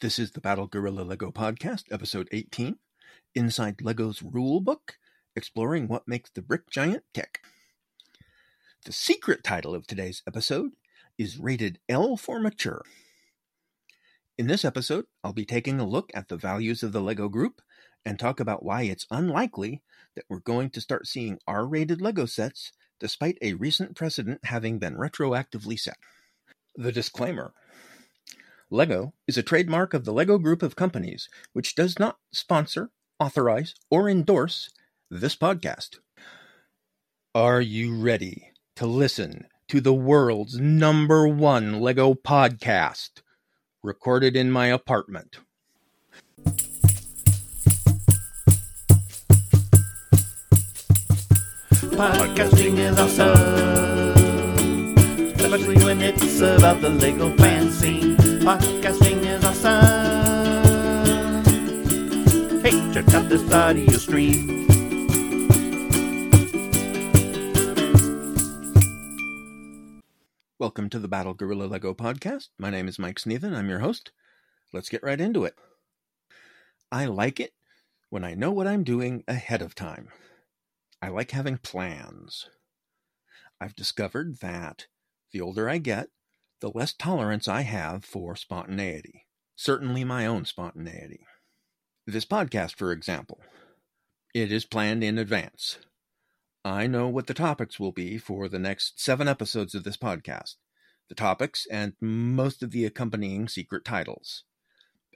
This is the Battle Gorilla Lego Podcast, episode 18, Inside Lego's Rule Book, exploring what makes the brick giant tick. The secret title of today's episode is rated L for Mature. In this episode, I'll be taking a look at the values of the Lego group and talk about why it's unlikely that we're going to start seeing R rated Lego sets despite a recent precedent having been retroactively set. The disclaimer Lego is a trademark of the Lego group of companies, which does not sponsor, authorize, or endorse this podcast. Are you ready to listen to the world's number one Lego podcast? Recorded in my apartment. Podcasting is awesome, especially when it's about the Lego fan scene. Is awesome. Hey, check out this audio stream. Welcome to the Battle Gorilla Lego podcast. My name is Mike Sneathen. I'm your host. Let's get right into it. I like it when I know what I'm doing ahead of time. I like having plans. I've discovered that the older I get, the less tolerance I have for spontaneity, certainly my own spontaneity. This podcast, for example, it is planned in advance. I know what the topics will be for the next seven episodes of this podcast the topics and most of the accompanying secret titles.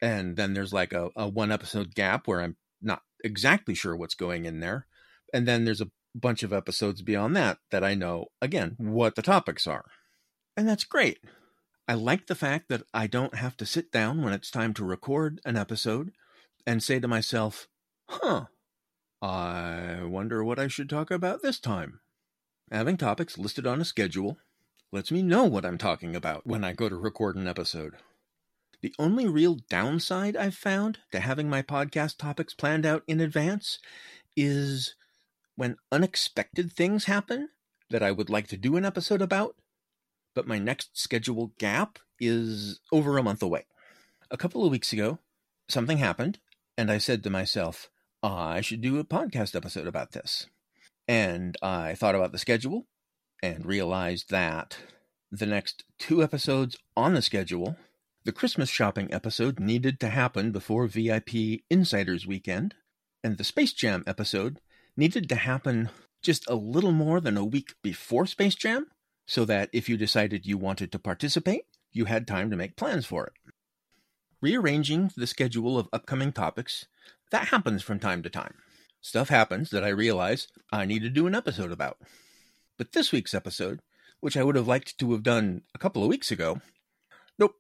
And then there's like a, a one episode gap where I'm not exactly sure what's going in there. And then there's a bunch of episodes beyond that that I know, again, what the topics are. And that's great. I like the fact that I don't have to sit down when it's time to record an episode and say to myself, huh, I wonder what I should talk about this time. Having topics listed on a schedule lets me know what I'm talking about when I go to record an episode. The only real downside I've found to having my podcast topics planned out in advance is when unexpected things happen that I would like to do an episode about, but my next scheduled gap is over a month away. A couple of weeks ago, something happened, and I said to myself, I should do a podcast episode about this. And I thought about the schedule and realized that the next two episodes on the schedule, the Christmas shopping episode needed to happen before VIP Insiders Weekend, and the Space Jam episode needed to happen just a little more than a week before Space Jam, so that if you decided you wanted to participate, you had time to make plans for it. Rearranging the schedule of upcoming topics, that happens from time to time. Stuff happens that I realize I need to do an episode about. But this week's episode, which I would have liked to have done a couple of weeks ago, nope,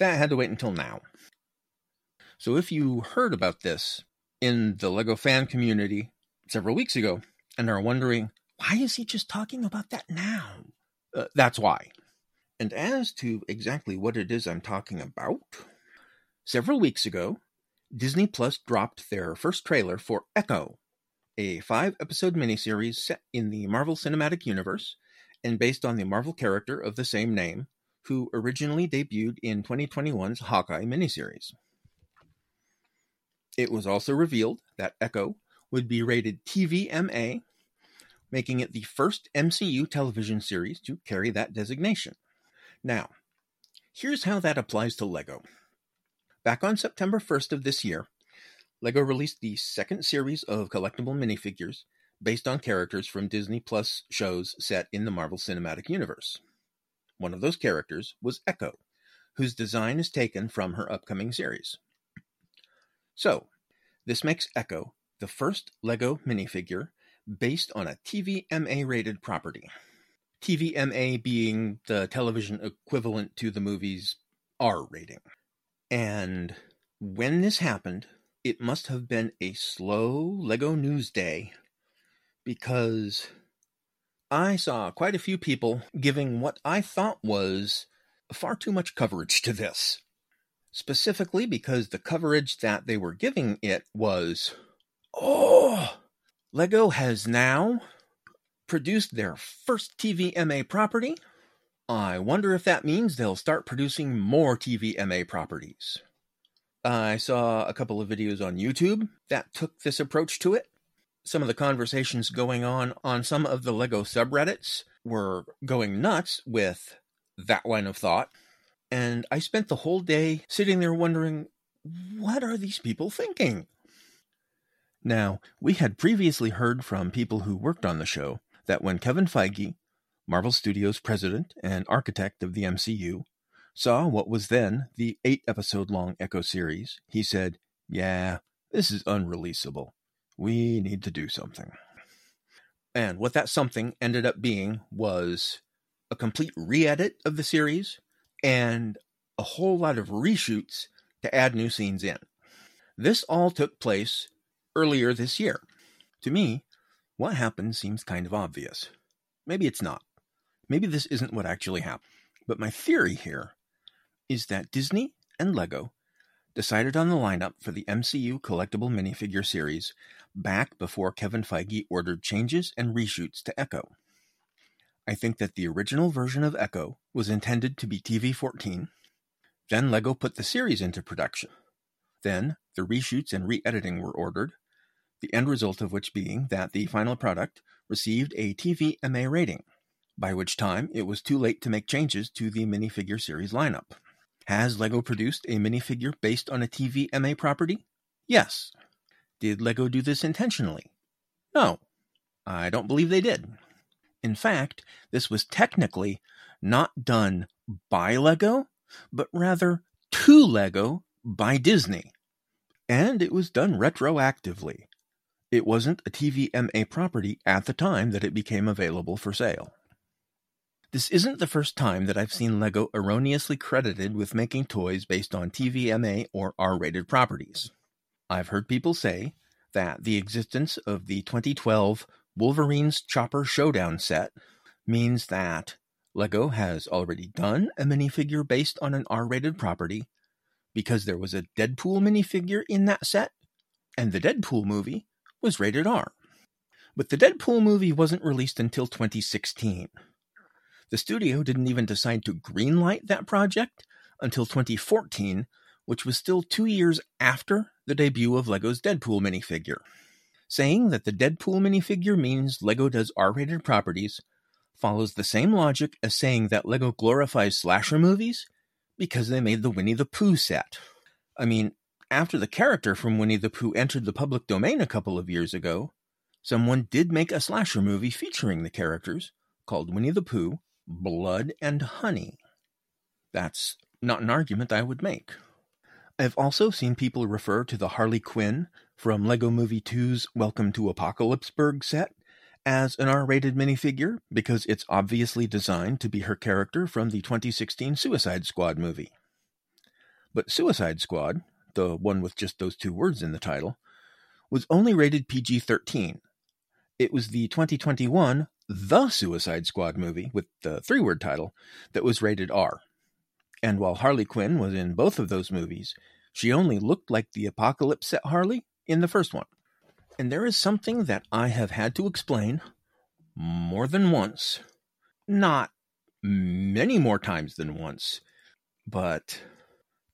that had to wait until now. So if you heard about this in the LEGO fan community several weeks ago and are wondering, why is he just talking about that now? Uh, that's why. And as to exactly what it is I'm talking about, several weeks ago, Disney Plus dropped their first trailer for Echo, a five episode miniseries set in the Marvel Cinematic Universe and based on the Marvel character of the same name, who originally debuted in 2021's Hawkeye miniseries. It was also revealed that Echo would be rated TVMA, making it the first MCU television series to carry that designation. Now, here's how that applies to LEGO. Back on September 1st of this year, LEGO released the second series of collectible minifigures based on characters from Disney Plus shows set in the Marvel Cinematic Universe. One of those characters was Echo, whose design is taken from her upcoming series. So, this makes Echo the first LEGO minifigure based on a TVMA rated property. TVMA being the television equivalent to the movie's R rating. And when this happened, it must have been a slow LEGO news day because I saw quite a few people giving what I thought was far too much coverage to this. Specifically because the coverage that they were giving it was Oh, Lego has now produced their first TVMA property. I wonder if that means they'll start producing more TVMA properties. I saw a couple of videos on YouTube that took this approach to it. Some of the conversations going on on some of the Lego subreddits were going nuts with that line of thought. And I spent the whole day sitting there wondering, what are these people thinking? Now, we had previously heard from people who worked on the show that when Kevin Feige, Marvel Studios president and architect of the MCU, saw what was then the eight episode long Echo series, he said, Yeah, this is unreleasable. We need to do something. And what that something ended up being was a complete re edit of the series and a whole lot of reshoots to add new scenes in. This all took place earlier this year. To me, what happened seems kind of obvious. Maybe it's not. Maybe this isn't what actually happened. But my theory here is that Disney and Lego decided on the lineup for the MCU collectible minifigure series back before Kevin Feige ordered changes and reshoots to Echo. I think that the original version of Echo was intended to be TV 14. Then Lego put the series into production. Then the reshoots and re editing were ordered, the end result of which being that the final product received a TV MA rating, by which time it was too late to make changes to the minifigure series lineup. Has Lego produced a minifigure based on a TV MA property? Yes. Did Lego do this intentionally? No. I don't believe they did. In fact, this was technically not done by Lego, but rather to Lego by Disney. And it was done retroactively. It wasn't a TVMA property at the time that it became available for sale. This isn't the first time that I've seen LEGO erroneously credited with making toys based on TVMA or R rated properties. I've heard people say that the existence of the 2012 Wolverine's Chopper Showdown set means that LEGO has already done a minifigure based on an R rated property because there was a Deadpool minifigure in that set, and the Deadpool movie was rated R. But the Deadpool movie wasn't released until 2016. The studio didn't even decide to greenlight that project until 2014, which was still two years after the debut of LEGO's Deadpool minifigure. Saying that the Deadpool minifigure means LEGO does R rated properties follows the same logic as saying that LEGO glorifies slasher movies because they made the Winnie the Pooh set. I mean, after the character from Winnie the Pooh entered the public domain a couple of years ago, someone did make a slasher movie featuring the characters called Winnie the Pooh Blood and Honey. That's not an argument I would make. I've also seen people refer to the Harley Quinn from LEGO Movie 2's Welcome to Apocalypseburg set as an R rated minifigure because it's obviously designed to be her character from the 2016 Suicide Squad movie. But Suicide Squad, the one with just those two words in the title, was only rated PG 13. It was the 2021 The Suicide Squad movie with the three word title that was rated R. And while Harley Quinn was in both of those movies, she only looked like the Apocalypse set Harley in the first one. And there is something that I have had to explain more than once. Not many more times than once, but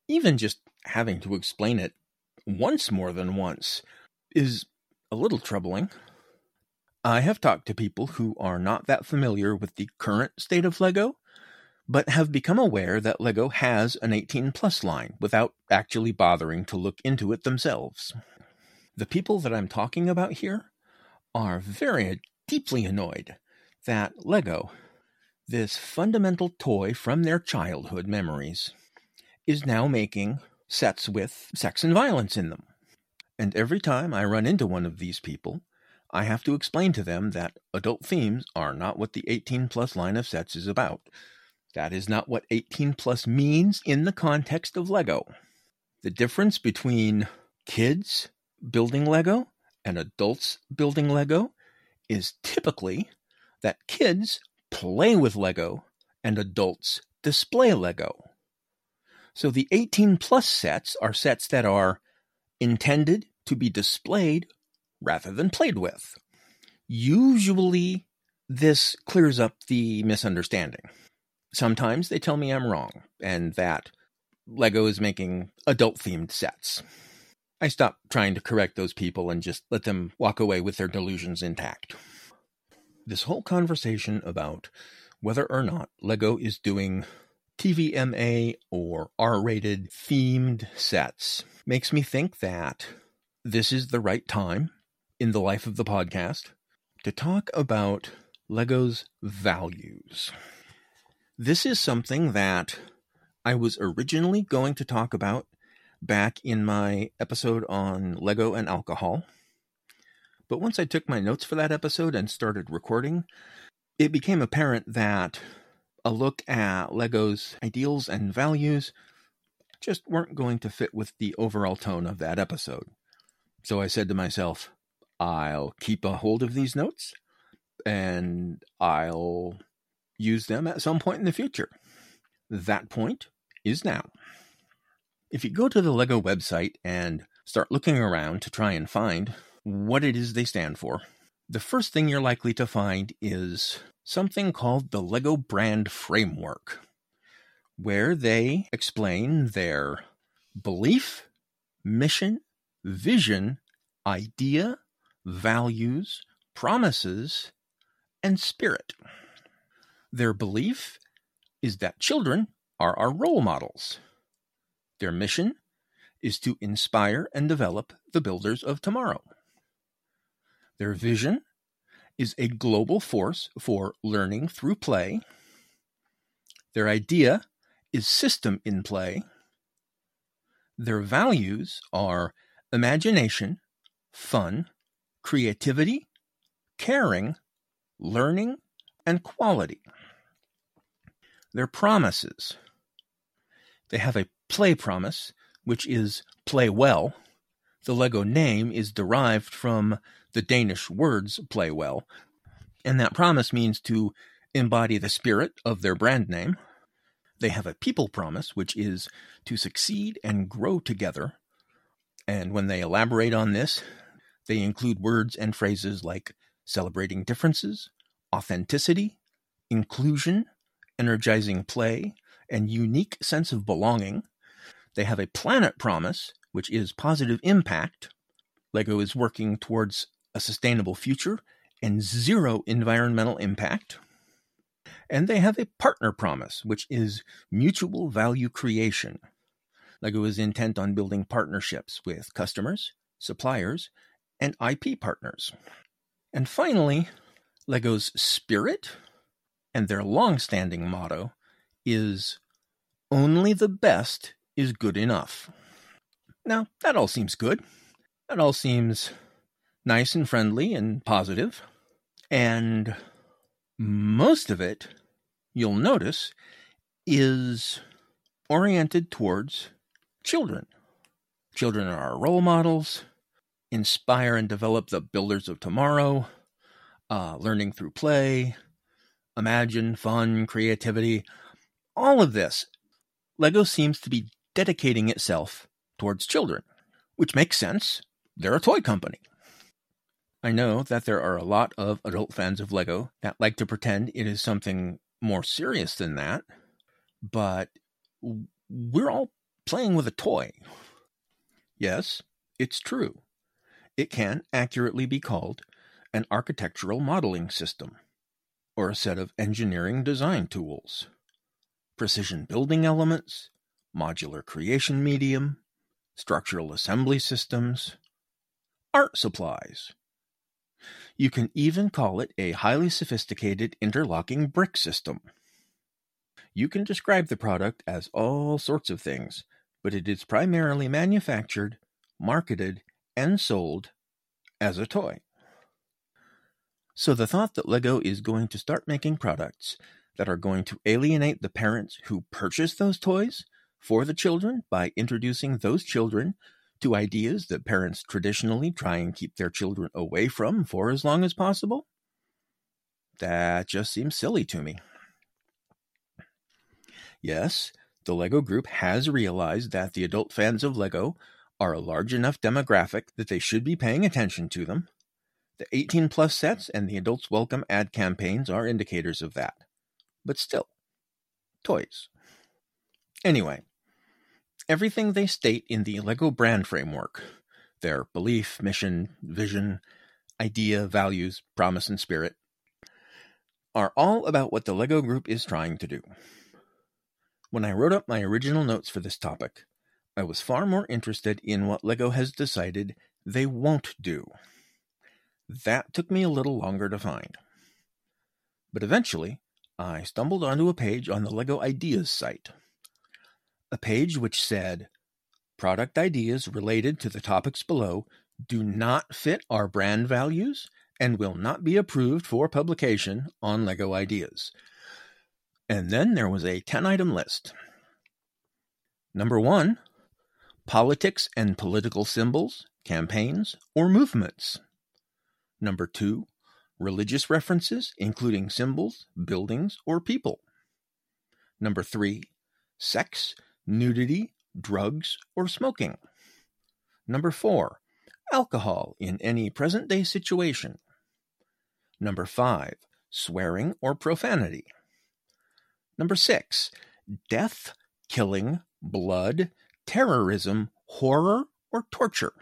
even just having to explain it once more than once is a little troubling. I have talked to people who are not that familiar with the current state of LEGO, but have become aware that LEGO has an 18 plus line without actually bothering to look into it themselves. The people that I'm talking about here are very deeply annoyed that LEGO, this fundamental toy from their childhood memories, is now making sets with sex and violence in them. And every time I run into one of these people, I have to explain to them that adult themes are not what the 18 plus line of sets is about. That is not what 18 plus means in the context of Lego. The difference between kids building Lego and adults building Lego is typically that kids play with Lego and adults display Lego. So the 18 plus sets are sets that are intended to be displayed rather than played with. Usually, this clears up the misunderstanding. Sometimes they tell me I'm wrong and that Lego is making adult themed sets. I stop trying to correct those people and just let them walk away with their delusions intact. This whole conversation about whether or not Lego is doing TVMA or R rated themed sets makes me think that this is the right time in the life of the podcast to talk about Lego's values. This is something that I was originally going to talk about back in my episode on Lego and alcohol. But once I took my notes for that episode and started recording, it became apparent that a look at Lego's ideals and values just weren't going to fit with the overall tone of that episode. So I said to myself, I'll keep a hold of these notes and I'll use them at some point in the future. That point is now. If you go to the LEGO website and start looking around to try and find what it is they stand for, the first thing you're likely to find is something called the LEGO Brand Framework, where they explain their belief, mission, vision, idea, values, promises, and spirit. Their belief is that children are our role models. Their mission is to inspire and develop the builders of tomorrow. Their vision is a global force for learning through play. Their idea is system in play. Their values are imagination, fun, creativity, caring, learning, and quality. Their promises. They have a play promise, which is play well. The Lego name is derived from the Danish words play well, and that promise means to embody the spirit of their brand name. They have a people promise, which is to succeed and grow together. And when they elaborate on this, they include words and phrases like celebrating differences, authenticity, inclusion, energizing play, and unique sense of belonging. They have a planet promise, which is positive impact. LEGO is working towards a sustainable future and zero environmental impact. And they have a partner promise, which is mutual value creation. LEGO is intent on building partnerships with customers, suppliers, and IP partners. And finally, Lego's spirit and their long standing motto is only the best is good enough. Now, that all seems good. That all seems nice and friendly and positive. And most of it, you'll notice, is oriented towards children. Children are our role models, inspire and develop the builders of tomorrow, uh, learning through play, imagine, fun, creativity, all of this. Lego seems to be dedicating itself towards children, which makes sense. They're a toy company. I know that there are a lot of adult fans of Lego that like to pretend it is something more serious than that, but we're all playing with a toy. Yes, it's true. It can accurately be called an architectural modeling system, or a set of engineering design tools, precision building elements, modular creation medium, structural assembly systems, art supplies. You can even call it a highly sophisticated interlocking brick system. You can describe the product as all sorts of things, but it is primarily manufactured, marketed, and sold as a toy. So the thought that Lego is going to start making products that are going to alienate the parents who purchase those toys for the children by introducing those children to ideas that parents traditionally try and keep their children away from for as long as possible, that just seems silly to me. Yes, the LEGO Group has realized that the adult fans of LEGO are a large enough demographic that they should be paying attention to them the 18 plus sets and the Adults Welcome ad campaigns are indicators of that. But still, toys. Anyway, everything they state in the LEGO brand framework their belief, mission, vision, idea, values, promise, and spirit are all about what the LEGO group is trying to do. When I wrote up my original notes for this topic, I was far more interested in what LEGO has decided they won't do. That took me a little longer to find. But eventually, I stumbled onto a page on the LEGO Ideas site. A page which said, Product ideas related to the topics below do not fit our brand values and will not be approved for publication on LEGO Ideas. And then there was a 10 item list. Number one, politics and political symbols, campaigns, or movements. Number two, religious references, including symbols, buildings, or people. Number three, sex, nudity, drugs, or smoking. Number four, alcohol in any present day situation. Number five, swearing or profanity. Number six, death, killing, blood, terrorism, horror, or torture.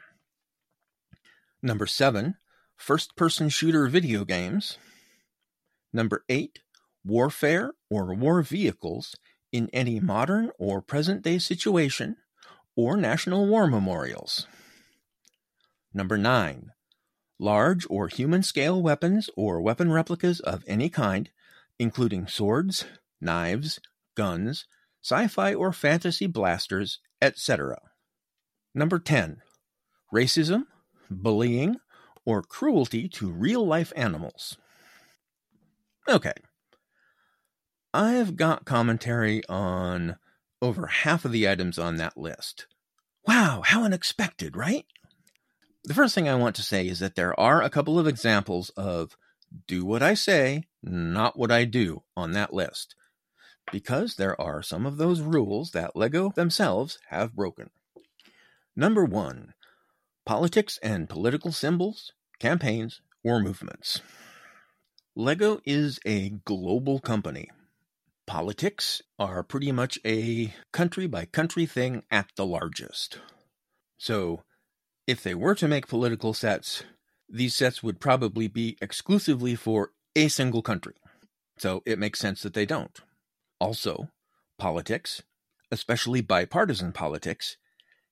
Number seven, first person shooter video games. Number eight, warfare or war vehicles in any modern or present day situation or national war memorials. Number nine, large or human scale weapons or weapon replicas of any kind, including swords, knives, guns, sci fi or fantasy blasters, etc. Number 10. Racism, bullying, or cruelty to real life animals. Okay. I've got commentary on over half of the items on that list. Wow, how unexpected, right? The first thing I want to say is that there are a couple of examples of do what I say, not what I do on that list, because there are some of those rules that LEGO themselves have broken. Number one politics and political symbols, campaigns, or movements. LEGO is a global company. Politics are pretty much a country by country thing at the largest. So, if they were to make political sets, these sets would probably be exclusively for a single country. So, it makes sense that they don't. Also, politics, especially bipartisan politics,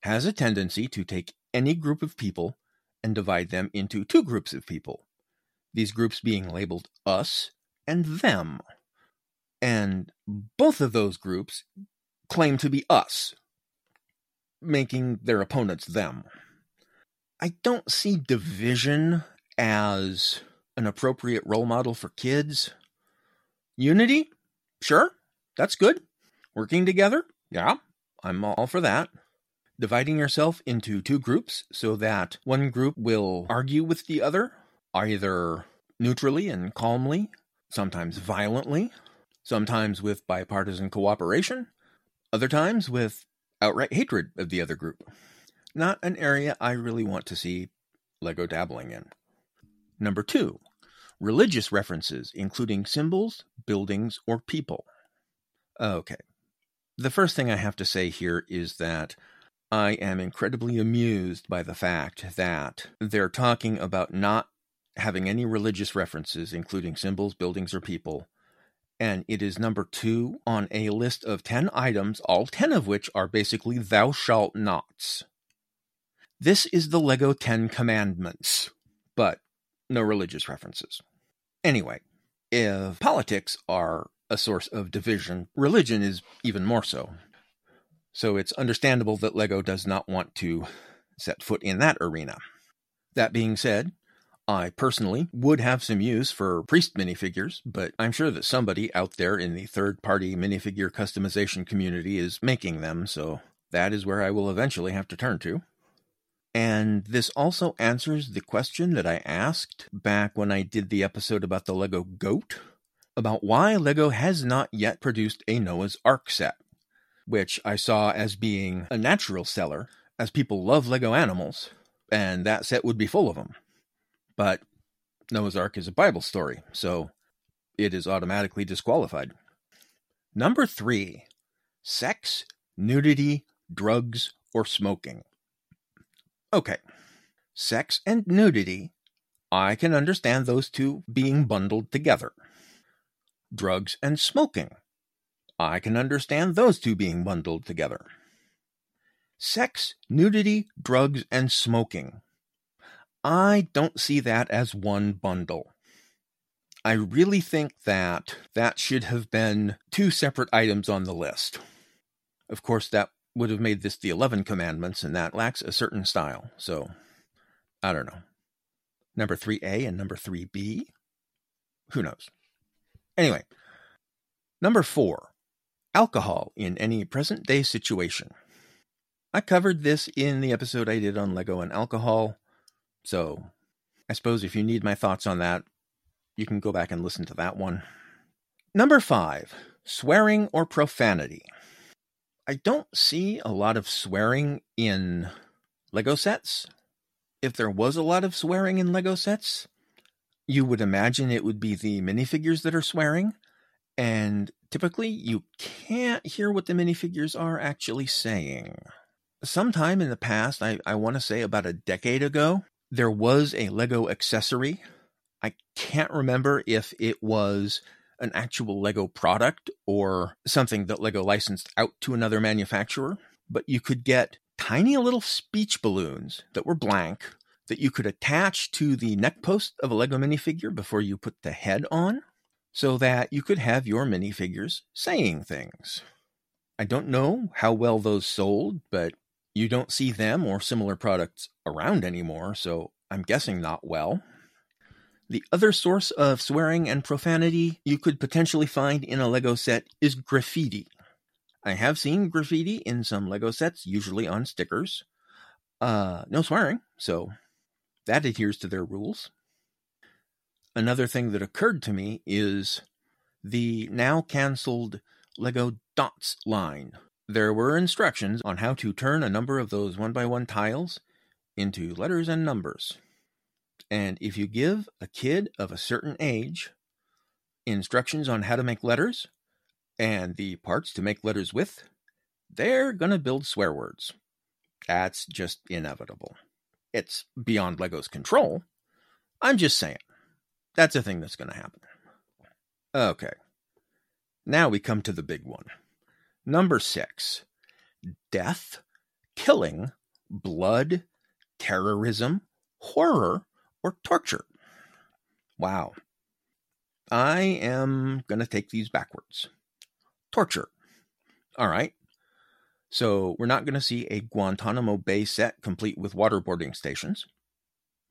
has a tendency to take any group of people and divide them into two groups of people, these groups being labeled us and them. And both of those groups claim to be us, making their opponents them. I don't see division as an appropriate role model for kids. Unity? Sure, that's good. Working together? Yeah, I'm all for that dividing yourself into two groups so that one group will argue with the other, either neutrally and calmly, sometimes violently, sometimes with bipartisan cooperation, other times with outright hatred of the other group. Not an area I really want to see LEGO dabbling in. Number two, religious references, including symbols, buildings, or people. Okay. The first thing I have to say here is that I am incredibly amused by the fact that they're talking about not having any religious references, including symbols, buildings, or people. And it is number two on a list of 10 items, all 10 of which are basically thou shalt nots. This is the Lego 10 Commandments, but no religious references. Anyway, if politics are a source of division, religion is even more so. So it's understandable that LEGO does not want to set foot in that arena. That being said, I personally would have some use for priest minifigures, but I'm sure that somebody out there in the third party minifigure customization community is making them, so that is where I will eventually have to turn to. And this also answers the question that I asked back when I did the episode about the Lego Goat about why Lego has not yet produced a Noah's Ark set which I saw as being a natural seller, as people love Lego animals, and that set would be full of them. But Noah's Ark is a Bible story, so it is automatically disqualified. Number three sex, nudity, drugs, or smoking. Okay. Sex and nudity, I can understand those two being bundled together. Drugs and smoking, I can understand those two being bundled together. Sex, nudity, drugs, and smoking. I don't see that as one bundle. I really think that that should have been two separate items on the list. Of course, that would have made this the 11 commandments, and that lacks a certain style. So, I don't know. Number 3A and number 3B? Who knows? Anyway, number four alcohol in any present day situation. I covered this in the episode I did on Lego and alcohol, so I suppose if you need my thoughts on that, you can go back and listen to that one. Number five, swearing or profanity. I don't see a lot of swearing in Lego sets. If there was a lot of swearing in Lego sets, you would imagine it would be the minifigures that are swearing, and typically you can't hear what the minifigures are actually saying. Sometime in the past, I, I want to say about a decade ago, there was a Lego accessory. I can't remember if it was an actual Lego product or something that Lego licensed out to another manufacturer, but you could get tiny little speech balloons that were blank that you could attach to the neck post of a Lego minifigure before you put the head on so that you could have your minifigures saying things. I don't know how well those sold, but you don't see them or similar products around anymore, so I'm guessing not well. The other source of swearing and profanity you could potentially find in a Lego set is graffiti. I have seen graffiti in some Lego sets, usually on stickers. Uh, no swearing, so that adheres to their rules. Another thing that occurred to me is the now cancelled Lego Dots line. There were instructions on how to turn a number of those one by one tiles into letters and numbers. And if you give a kid of a certain age instructions on how to make letters and the parts to make letters with, they're going to build swear words. That's just inevitable. It's beyond Lego's control. I'm just saying. That's a thing that's going to happen. Okay. Now we come to the big one. Number six death, killing, blood, terrorism, horror, or torture. Wow. I am going to take these backwards. Torture. All right. So we're not going to see a Guantanamo Bay set complete with waterboarding stations.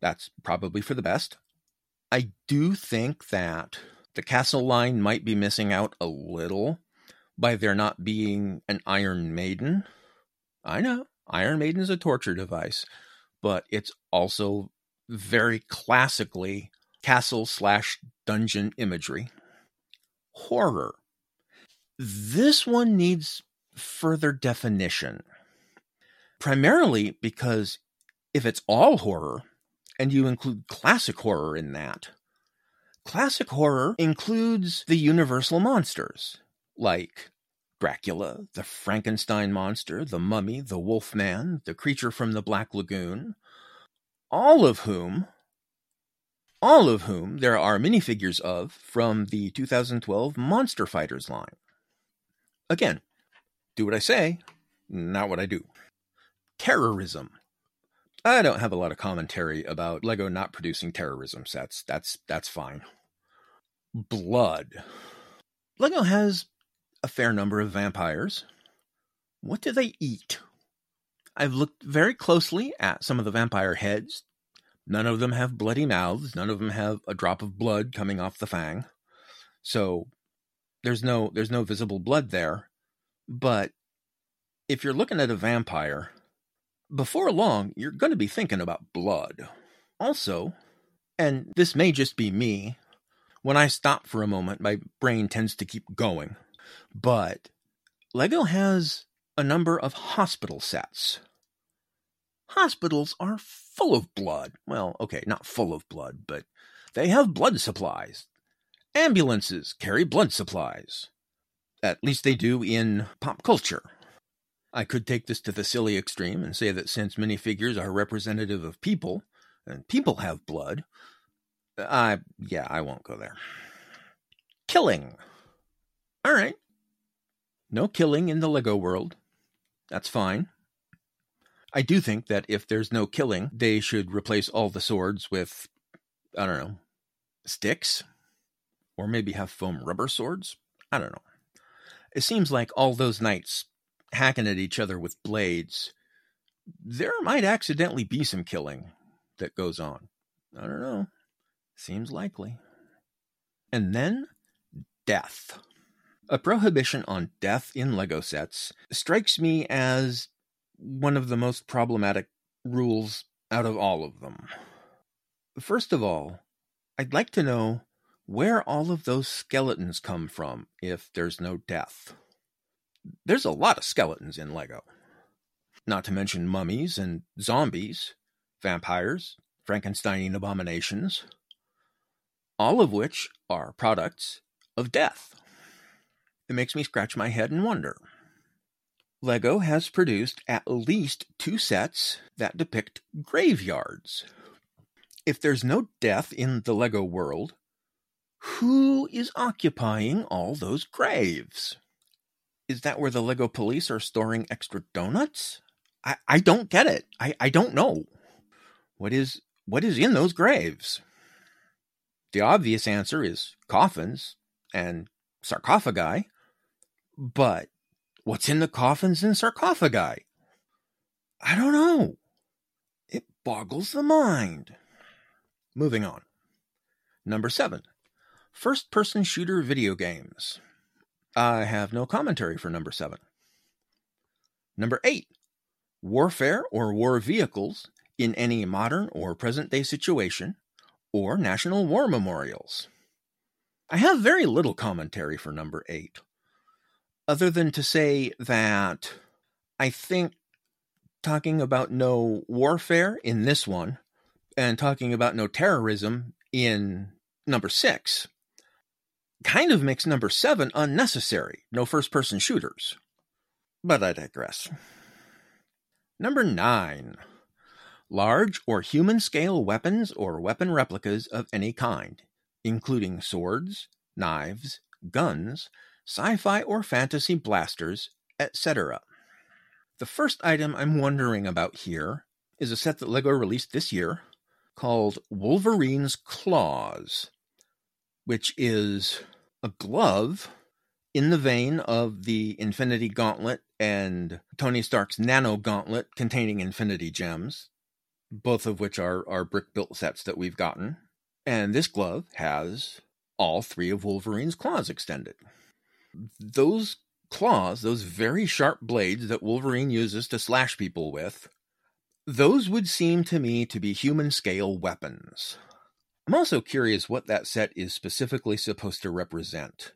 That's probably for the best. I do think that the castle line might be missing out a little by there not being an Iron Maiden. I know, Iron Maiden is a torture device, but it's also very classically castle slash dungeon imagery. Horror. This one needs further definition. Primarily because if it's all horror, and you include classic horror in that, classic horror includes the universal monsters, like Dracula, the Frankenstein monster, the mummy, the wolfman, the creature from the Black Lagoon, all of whom all of whom there are minifigures of from the 2012 Monster Fighters line. Again, do what I say, not what I do. Terrorism. I don't have a lot of commentary about Lego not producing terrorism sets. That's that's fine. Blood. Lego has a fair number of vampires. What do they eat? I've looked very closely at some of the vampire heads. None of them have bloody mouths. None of them have a drop of blood coming off the fang. So there's no there's no visible blood there. But if you're looking at a vampire, before long you're going to be thinking about blood. Also, and this may just be me, when I stop for a moment, my brain tends to keep going. But Lego has a number of hospital sets. Hospitals are full of blood. Well, okay, not full of blood, but they have blood supplies. Ambulances carry blood supplies. At least they do in pop culture. I could take this to the silly extreme and say that since minifigures are representative of people, and people have blood, I, yeah, I won't go there. Killing. All right. No killing in the Lego world. That's fine. I do think that if there's no killing, they should replace all the swords with, I don't know, sticks? Or maybe have foam rubber swords? I don't know. It seems like all those knights hacking at each other with blades, there might accidentally be some killing that goes on. I don't know. Seems likely. And then death. A prohibition on death in Lego sets strikes me as one of the most problematic rules out of all of them. First of all, I'd like to know where all of those skeletons come from if there's no death. There's a lot of skeletons in Lego. Not to mention mummies and zombies, vampires, Frankensteinian abominations, all of which are products of death. It makes me scratch my head and wonder. Lego has produced at least two sets that depict graveyards. If there's no death in the Lego world, who is occupying all those graves? Is that where the Lego police are storing extra donuts? I, I don't get it. I, I don't know. What is what is in those graves? The obvious answer is coffins and sarcophagi. But what's in the coffins and sarcophagi? I don't know. It boggles the mind. Moving on. Number seven, first person shooter video games. I have no commentary for number seven. Number eight, warfare or war vehicles in any modern or present day situation, or national war memorials. I have very little commentary for number eight other than to say that I think talking about no warfare in this one and talking about no terrorism in number six kind of makes number seven unnecessary no first person shooters. But I digress. Number nine large or human scale weapons or weapon replicas of any kind, including swords, knives, guns, sci fi or fantasy blasters, etc. The first item I'm wondering about here is a set that LEGO released this year called Wolverine's Claws, which is a glove in the vein of the Infinity Gauntlet and Tony Stark's Nano Gauntlet containing Infinity Gems, both of which are, are brick built sets that we've gotten. And this glove has all three of Wolverine's claws extended those claws, those very sharp blades that Wolverine uses to slash people with, those would seem to me to be human scale weapons. I'm also curious what that set is specifically supposed to represent.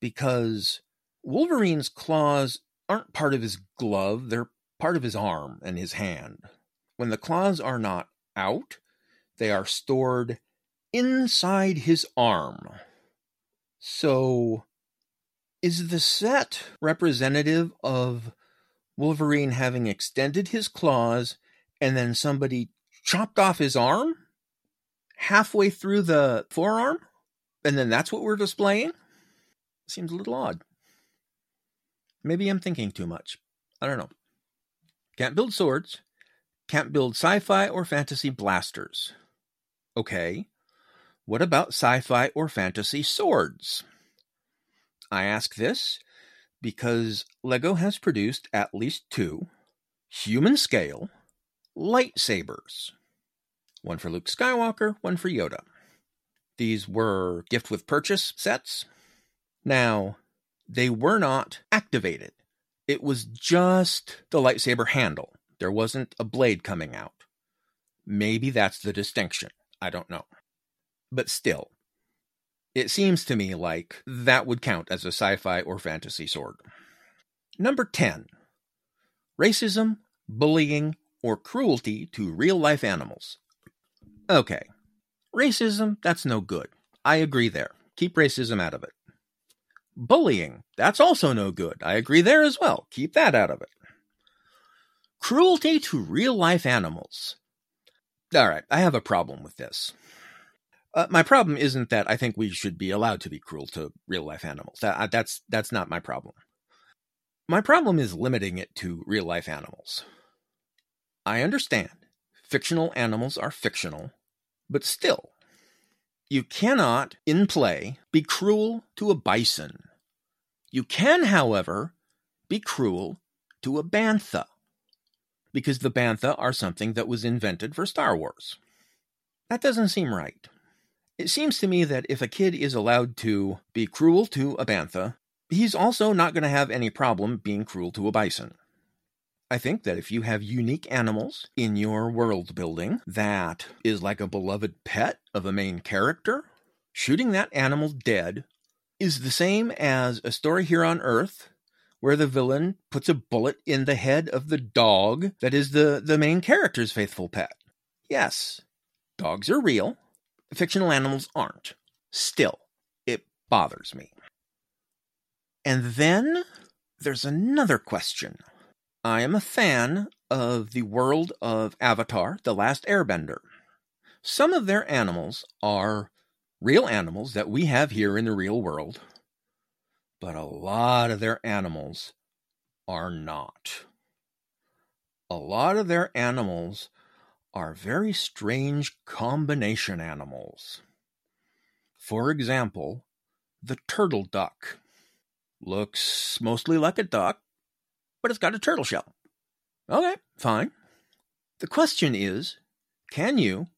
Because Wolverine's claws aren't part of his glove, they're part of his arm and his hand. When the claws are not out, they are stored inside his arm. So is the set representative of Wolverine having extended his claws and then somebody chopped off his arm halfway through the forearm? And then that's what we're displaying? Seems a little odd. Maybe I'm thinking too much. I don't know. Can't build swords. Can't build sci fi or fantasy blasters. Okay. What about sci fi or fantasy swords? I ask this because LEGO has produced at least two human scale lightsabers one for Luke Skywalker, one for Yoda. These were gift with purchase sets. Now, they were not activated, it was just the lightsaber handle. There wasn't a blade coming out. Maybe that's the distinction. I don't know. But still, it seems to me like that would count as a sci fi or fantasy sword. Number 10 Racism, bullying, or cruelty to real life animals. Okay, racism, that's no good. I agree there. Keep racism out of it. Bullying, that's also no good. I agree there as well. Keep that out of it. Cruelty to real life animals. All right, I have a problem with this. Uh, my problem isn't that I think we should be allowed to be cruel to real life animals. That, uh, that's that's not my problem. My problem is limiting it to real life animals. I understand fictional animals are fictional, but still, you cannot, in play, be cruel to a bison. You can, however, be cruel to a bantha because the Bantha are something that was invented for Star Wars. That doesn't seem right. It seems to me that if a kid is allowed to be cruel to a Bantha, he's also not going to have any problem being cruel to a bison. I think that if you have unique animals in your world building that is like a beloved pet of a main character, shooting that animal dead is the same as a story here on Earth where the villain puts a bullet in the head of the dog that is the, the main character's faithful pet. Yes, dogs are real, fictional animals aren't. Still, it bothers me. And then there's another question. I am a fan of the world of Avatar The Last Airbender. Some of their animals are real animals that we have here in the real world, but a lot of their animals are not. A lot of their animals are very strange combination animals. For example, the turtle duck looks mostly like a duck, but it's got a turtle shell. Okay, fine. The question is can you,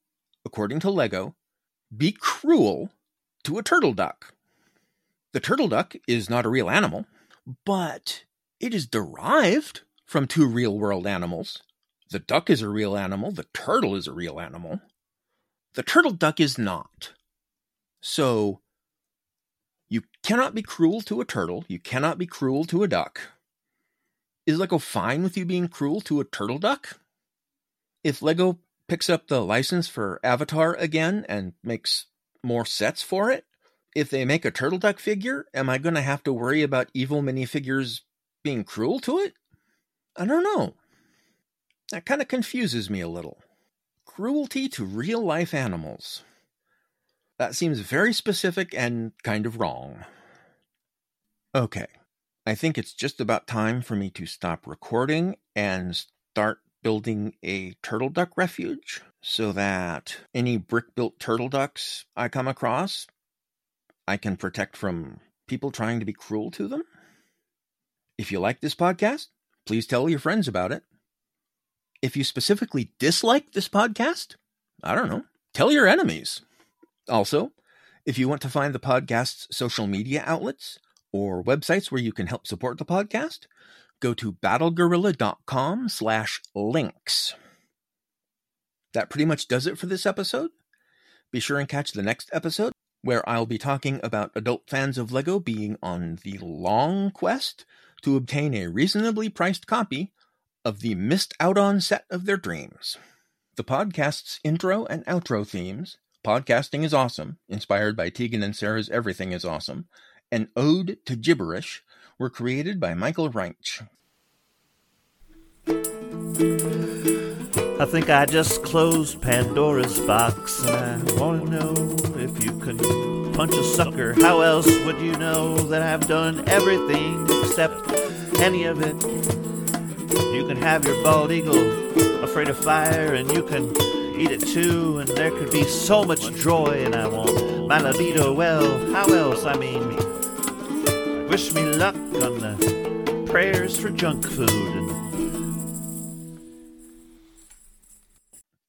according to Lego, be cruel to a turtle duck? The turtle duck is not a real animal, but it is derived from two real world animals. The duck is a real animal, the turtle is a real animal. The turtle duck is not. So, you cannot be cruel to a turtle, you cannot be cruel to a duck. Is Lego fine with you being cruel to a turtle duck? If Lego picks up the license for Avatar again and makes more sets for it, if they make a turtle duck figure, am I going to have to worry about evil minifigures being cruel to it? I don't know. That kind of confuses me a little. Cruelty to real life animals. That seems very specific and kind of wrong. Okay, I think it's just about time for me to stop recording and start building a turtle duck refuge so that any brick built turtle ducks I come across I can protect from people trying to be cruel to them. If you like this podcast, please tell your friends about it. If you specifically dislike this podcast, I don't know, tell your enemies. Also, if you want to find the podcast's social media outlets or websites where you can help support the podcast, go to battlegorilla.com slash links. That pretty much does it for this episode. Be sure and catch the next episode where I'll be talking about adult fans of LEGO being on the long quest to obtain a reasonably priced copy of the missed out on set of their dreams. The podcast's intro and outro themes, Podcasting is Awesome, inspired by Tegan and Sara's Everything is Awesome, and Ode to Gibberish, were created by Michael Reich. I think I just closed Pandora's box, and I want to know if you can punch a sucker. How else would you know that I've done everything except any of it? You can have your bald eagle, afraid of fire, and you can eat it too, and there could be so much joy, and I want my libido well. How else? I mean, wish me luck on the prayers for junk food and